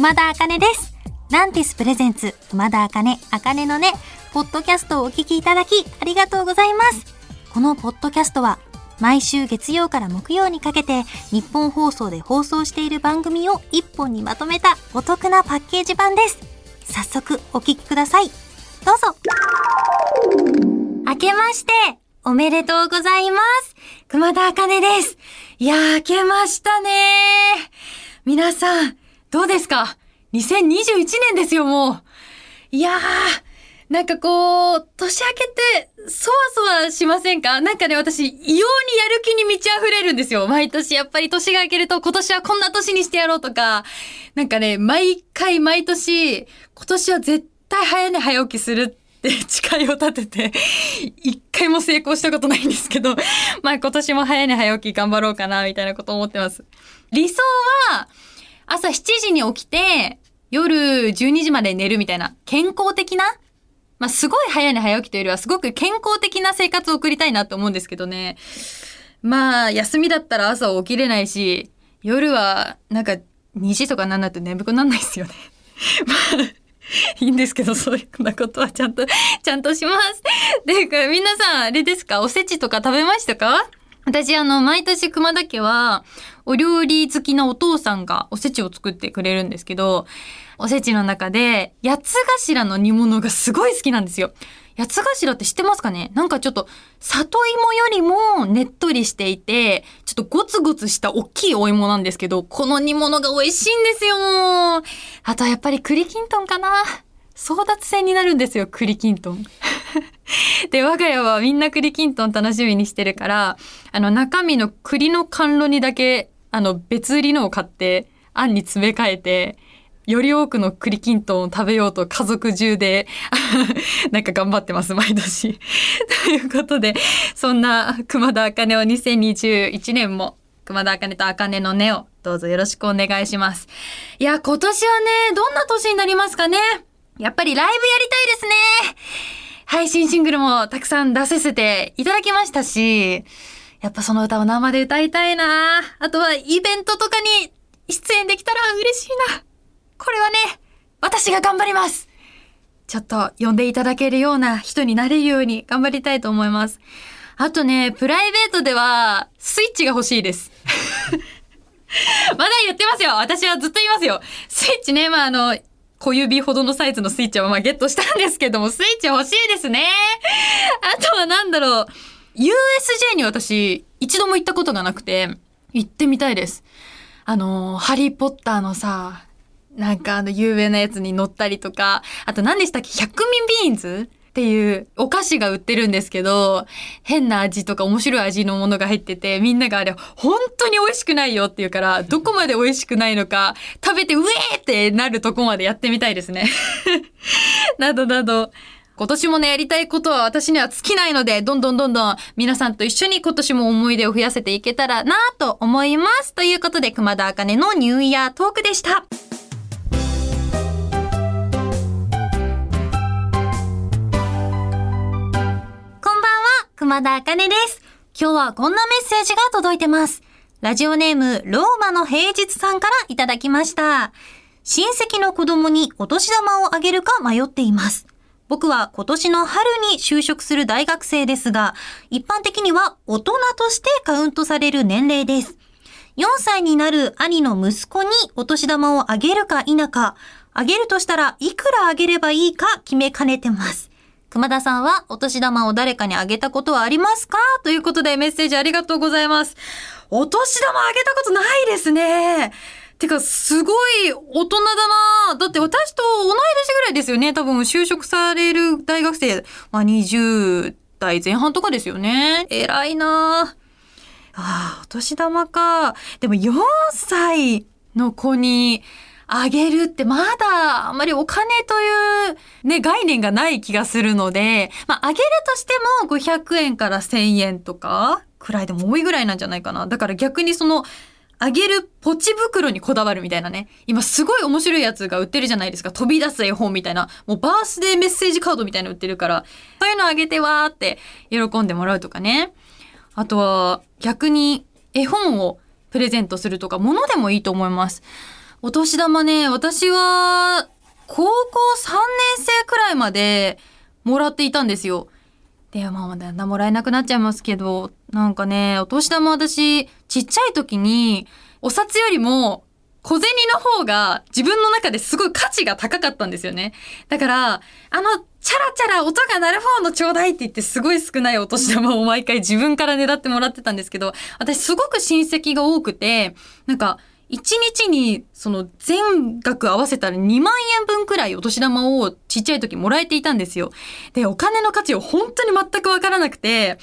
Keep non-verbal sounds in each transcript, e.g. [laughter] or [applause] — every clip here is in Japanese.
熊田茜です。ランティスプレゼンツ、熊田茜、茜のね、ポッドキャストをお聞きいただき、ありがとうございます。このポッドキャストは、毎週月曜から木曜にかけて、日本放送で放送している番組を一本にまとめたお得なパッケージ版です。早速、お聞きください。どうぞ。明けまして、おめでとうございます。熊田茜です。いやー、明けましたねー。皆さん、どうですか？?2021 年ですよ、もう。いやー、なんかこう、年明けて、そわそわしませんか？なんかね、私、異様にやる気に満ち溢れるんですよ。毎年、やっぱり年が明けると、今年はこんな年にしてやろうとか、なんかね、毎回毎年、今年は絶対早寝早起きするって誓いを立てて、一回も成功したことないんですけど、まあ今年も早寝早起き頑張ろうかな、みたいなこと思ってます。理想は、朝7時に起きて、夜12時まで寝るみたいな、健康的な？まあすごい早寝早起きというよりは、すごく健康的な生活を送りたいなと思うんですけどね。まあ、休みだったら朝起きれないし、夜は、なんか、2時とかなんないと眠くなんないですよね。[laughs] まあ、いいんですけど、そういうなことはちゃんと、ちゃんとします。で、これ皆さん、あれですか？おせちとか食べましたか？私、あの、毎年熊田家は、お料理好きなお父さんがおせちを作ってくれるんですけど、おせちの中で、八つ頭の煮物がすごい好きなんですよ。八つ頭って知ってますかね？なんかちょっと、里芋よりもねっとりしていて、ちょっとゴツゴツした大きいお芋なんですけど、この煮物が美味しいんですよ。あとはやっぱり栗きんとんかな争奪戦になるんですよ、栗きんとん。[laughs] で、我が家はみんな栗きんとん楽しみにしてるから、あの中身の栗の甘露にだけ、あの別売りのを買って、あんに詰め替えて、より多くの栗きんとんを食べようと家族中で、[laughs] なんか頑張ってます、毎年。[laughs] ということで、そんな熊田茜を2021年も、熊田茜と茜の音をどうぞよろしくお願いします。いや、今年はね、どんな年になりますかね？やっぱりライブやりたいですね。配信シングルもたくさん出させていただきましたし、やっぱその歌を生で歌いたいなあとはイベントとかに出演できたら嬉しいな。これはね、私が頑張ります。ちょっと呼んでいただけるような人になれるように頑張りたいと思います。あとね、プライベートではスイッチが欲しいです。[laughs] まだ言ってますよ。私はずっと言いますよ。スイッチね、まあ、あの、小指ほどのサイズのスイッチはまあゲットしたんですけども、スイッチ欲しいですね。あとはなんだろう。USJ に私、一度も行ったことがなくて、行ってみたいです。あの、ハリーポッターのさ、なんかあの有名なやつに乗ったりとか、あと何でしたっけ？百味ビーンズっていうお菓子が売ってるんですけど、変な味とか面白い味のものが入ってて、みんながあれ、本当に美味しくないよって言うから、どこまで美味しくないのか、食べてうえーってなるとこまでやってみたいですね。[laughs] などなど。今年もね、やりたいことは私には尽きないので、どんどんどんどん皆さんと一緒に今年も思い出を増やせていけたらなと思います。ということで、熊田茜のニューイヤートークでした。こんばんは、熊田茜です。今日はこんなメッセージが届いてます。ラジオネーム、ローマの平日さんからいただきました。親戚の子供にお年玉をあげるか迷っています。僕は今年の春に就職する大学生ですが、一般的には大人としてカウントされる年齢です。4歳になる兄の息子にお年玉をあげるか否か、あげるとしたらいくらあげればいいか決めかねてます。熊田さんはお年玉を誰かにあげたことはありますか？ということでメッセージありがとうございます。お年玉あげたことないですね。てか、すごい大人だなだって私と同い年ぐらいですよね。多分就職される大学生、まあ20代前半とかですよね。偉いなああ、お年玉か。でも4歳の子にあげるってまだあんまりお金というね、概念がない気がするので、まああげるとしても500円から1000円とかくらいでも多いぐらいなんじゃないかな。だから逆にその、あげるポチ袋にこだわるみたいなね。今すごい面白いやつが売ってるじゃないですか。飛び出す絵本みたいな。もうバースデーメッセージカードみたいなの売ってるから、そういうのあげてわーって喜んでもらうとかね。あとは逆に絵本をプレゼントするとか、ものでもいいと思います。お年玉ね、私は、高校3年生くらいまでもらっていたんですよ。で、まあ、だんだんもらえなくなっちゃいますけど、なんかね、お年玉私、ちっちゃい時に、お札よりも、小銭の方が自分の中ですごい価値が高かったんですよね。だから、あの、チャラチャラ音が鳴る方のちょうだいって言ってすごい少ないお年玉を毎回自分から狙ってもらってたんですけど、私すごく親戚が多くて、なんか、一日にその全額合わせたら2万円分くらいお年玉をちっちゃい時もらえていたんですよ。で、お金の価値を本当に全くわからなくて、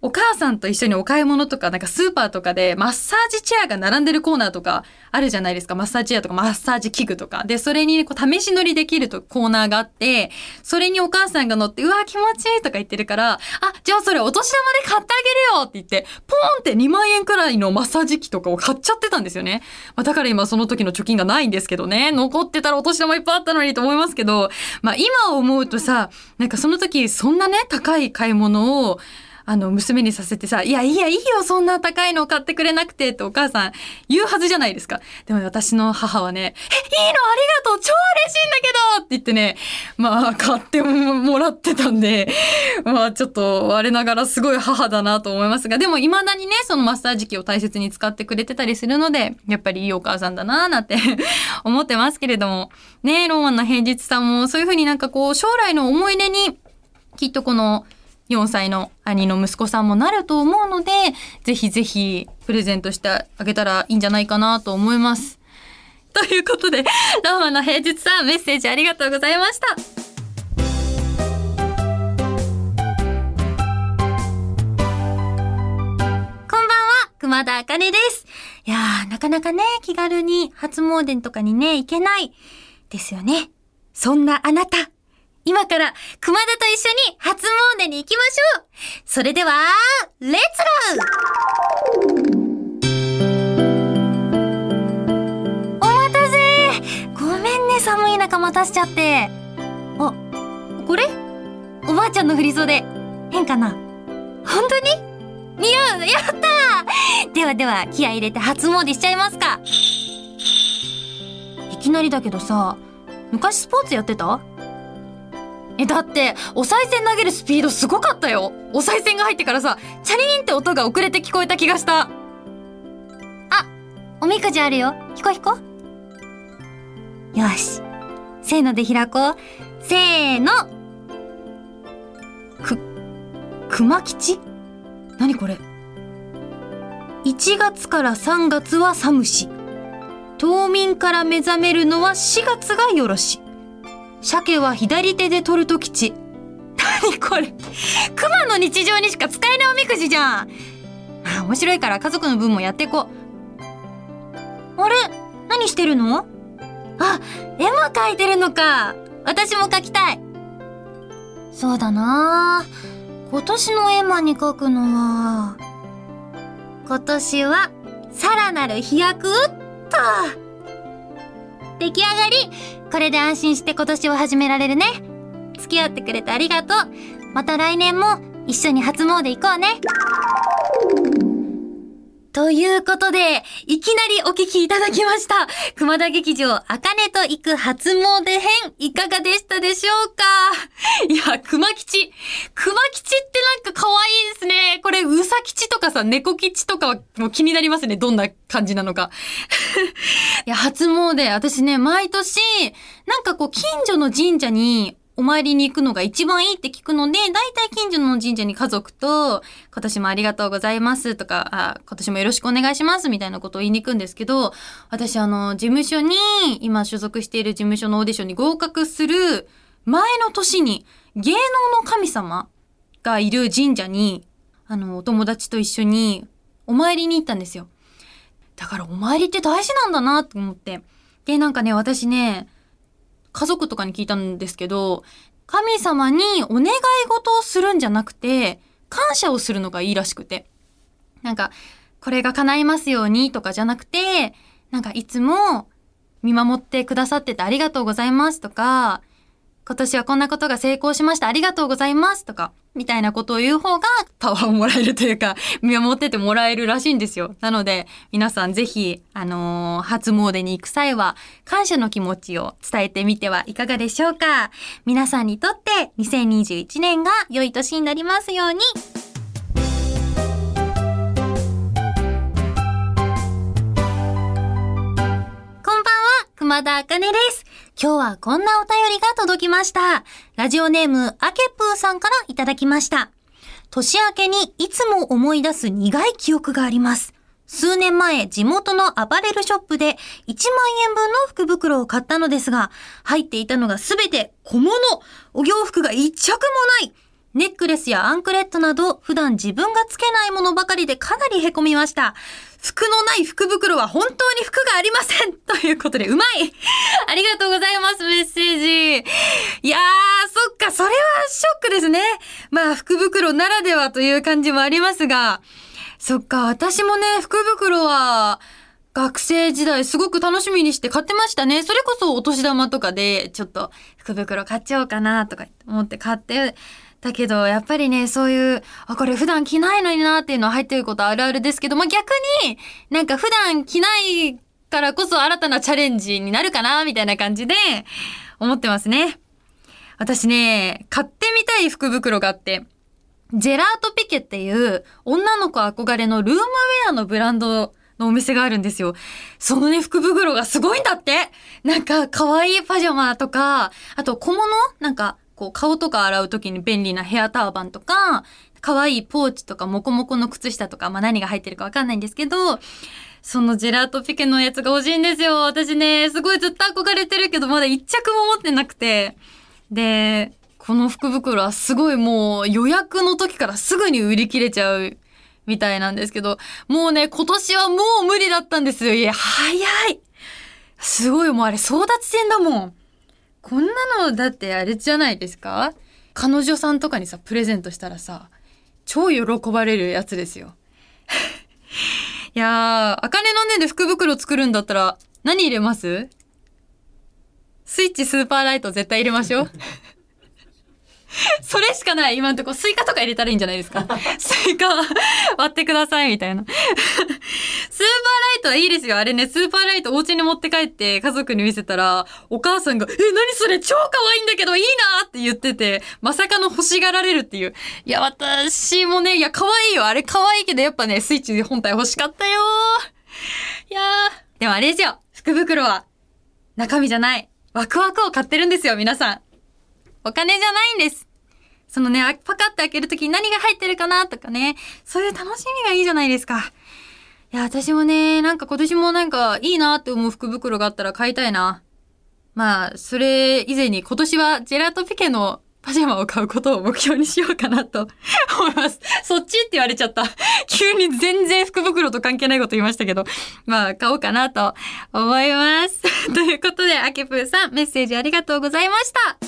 お母さんと一緒にお買い物とか、なんかスーパーとかでマッサージチェアが並んでるコーナーとかあるじゃないですか。マッサージチェアとかマッサージ器具とか。で、それにこう試し乗りできるとコーナーがあって、それにお母さんが乗って、うわ、気持ちいいとか言ってるから、あ、じゃあそれお年玉で買ってあげるよって言って、ポーンって2万円くらいのマッサージ機とかを買っちゃってたんですよね。まあ、だから今その時の貯金がないんですけどね。残ってたらお年玉いっぱいあったのにと思いますけど、まあ今思うとさ、なんかその時そんなね、高い買い物を、あの、娘にさせてさ、いや、いや、いいよ、そんな高いの買ってくれなくて、ってお母さん言うはずじゃないですか。でも私の母はね、え、いいのありがとう超嬉しいんだけどって言ってね、まあ、買ってもらってたんで、まあ、ちょっと、我ながらすごい母だなと思いますが、でも未だにね、そのマッサージ機を大切に使ってくれてたりするので、やっぱりいいお母さんだなーなんて [laughs] 思ってますけれども、ねローマンの平日さんもそういうふうになんかこう、将来の思い出に、きっとこの、4歳の兄の息子さんもなると思うので、ぜひぜひプレゼントしてあげたらいいんじゃないかなと思います。[laughs] ということで、ローマの平日さんメッセージありがとうございました。こんばんは、熊田茜です。いやー、なかなかね、気軽に初詣とかにね、行けない。ですよね。そんなあなた。今から、熊田と一緒に初詣に行きましょう。それでは、レッツゴー。お待たせ。ごめんね、寒い中待たせちゃって。あ、これ？おばあちゃんの振り袖。変かな？本当に？似合うやった！ではでは気合入れて初詣しちゃいますか。いきなりだけどさ昔スポーツやってた？えだってお賽銭投げるスピードすごかったよ。お賽銭が入ってからさチャリーンって音が遅れて聞こえた気がした。あおみくじあるよ。引こ引こよし。せーので開こう。せーの。く熊吉？何これ ?1 月から3月は寒し。冬眠から目覚めるのは4月がよろし。鮭は左手で取ると吉。何これ熊の日常にしか使えないおみくじじゃん、面白いから家族の分もやっていこう。あれ？何してるの？あ、絵も描いてるのか。私も描きたい。そうだな今年の絵馬に書くのは、今年は、さらなる飛躍？っと。出来上がりこれで安心して今年を始められるね。付き合ってくれてありがとう。また来年も一緒に初詣行こうね。ということで、いきなりお聞きいただきました。熊田劇場、あかねと行く初詣編、いかがでしたでしょうか？いや、熊吉。熊吉ってなんか可愛いですね。これ、うさ吉とかさ、猫吉とかもう気になりますね。どんな感じなのか。[laughs] いや、初詣、私ね、毎年、なんかこう、近所の神社に、お参りに行くのが一番いいって聞くので、だいたい近所の神社に家族と、今年もありがとうございますとか、あ今年もよろしくお願いしますみたいなことを言いに行くんですけど、私あの、事務所に、今所属している事務所のオーディションに合格する前の年に、芸能の神様がいる神社に、あの、お友達と一緒にお参りに行ったんですよ。だからお参りって大事なんだなと思って。で、なんかね、私ね、家族とかに聞いたんですけど、神様にお願い事をするんじゃなくて、感謝をするのがいいらしくて。なんか、これが叶いますようにとかじゃなくて、なんかいつも見守ってくださっててありがとうございますとか、今年はこんなことが成功しました。ありがとうございます。とか、みたいなことを言う方がパワーをもらえるというか、[laughs] 見守っててもらえるらしいんですよ。なので、皆さんぜひ、あのー初詣に行く際は、感謝の気持ちを伝えてみてはいかがでしょうか。皆さんにとって2021年が良い年になりますように。こんばんは、熊田茜です。今日はこんなお便りが届きました。ラジオネーム、あけぷーさんからいただきました。年明けにいつも思い出す苦い記憶があります。数年前、地元のアパレルショップで1万円分の福袋を買ったのですが、入っていたのがすべて小物。お洋服が一着もない。ネックレスやアンクレットなど、普段自分がつけないものばかりでかなり凹みました。服のない福袋は本当に服がありませんということで、うまい [laughs] ありがとうございます、メッセージ。いやー、そっか、それはショックですね。まあ、福袋ならではという感じもありますが、そっか、私もね、福袋は、学生時代すごく楽しみにして買ってましたね。それこそお年玉とかで、ちょっと福袋買っちゃおうかなとか思って買って、だけど、やっぱりね、そういう、あ、これ普段着ないのになっていうのは入ってることあるあるですけど、まあ、逆になんか普段着ないからこそ新たなチャレンジになるかな、みたいな感じで思ってますね。私ね、買ってみたい福袋があって、ジェラートピケっていう女の子憧れのルームウェアのブランドのお店があるんですよ。そのね、福袋がすごいんだってなんか可愛いパジャマとか、あと小物？なんかこう顔とか洗う時に便利なヘアターバンとか、可愛いポーチとかモコモコの靴下とか、まあ何が入ってるかわかんないんですけど、そのジェラートピケのやつが欲しいんですよ。私ね、すごいずっと憧れてるけど、まだ一着も持ってなくて。で、この福袋はすごいもう予約の時からすぐに売り切れちゃうみたいなんですけど、もうね、今年はもう無理だったんですよ。いや、早いすごいもうあれ争奪戦だもん。こんなのだってあれじゃないですか？彼女さんとかにさ、プレゼントしたらさ、超喜ばれるやつですよ。[laughs] いやー、あかねのねで福袋作るんだったら何入れます？スイッチスーパーライト絶対入れましょう。[laughs] それしかない今んとこスイカとか入れたらいいんじゃないですか [laughs] スイカ割ってくださいみたいな。[laughs] スーパーライトはいいですよ。あれね、スーパーライトお家に持って帰って家族に見せたら、お母さんが、え、何それ？超可愛いんだけどいいなって言ってて、まさかの欲しがられるっていう。いや、私もね、いや、可愛いよ。あれ可愛いけどやっぱね、スイッチ本体欲しかったよいやー。でもあれですよ。福袋は、中身じゃない。ワクワクを買ってるんですよ、皆さん。お金じゃないんです。そのね、パカッて開けるときに何が入ってるかなとかね、そういう楽しみがいいじゃないですか。いや、私もね、なんか今年もなんかいいなって思う福袋があったら買いたいな。まあ、それ以前に今年はジェラートピケのパジャマを買うことを目標にしようかなと [laughs] 思います。そっちって言われちゃった。[laughs] 急に全然福袋と関係ないこと言いましたけど、まあ、買おうかなと思います。[laughs] ということで、あけぷーさん、メッセージありがとうございました。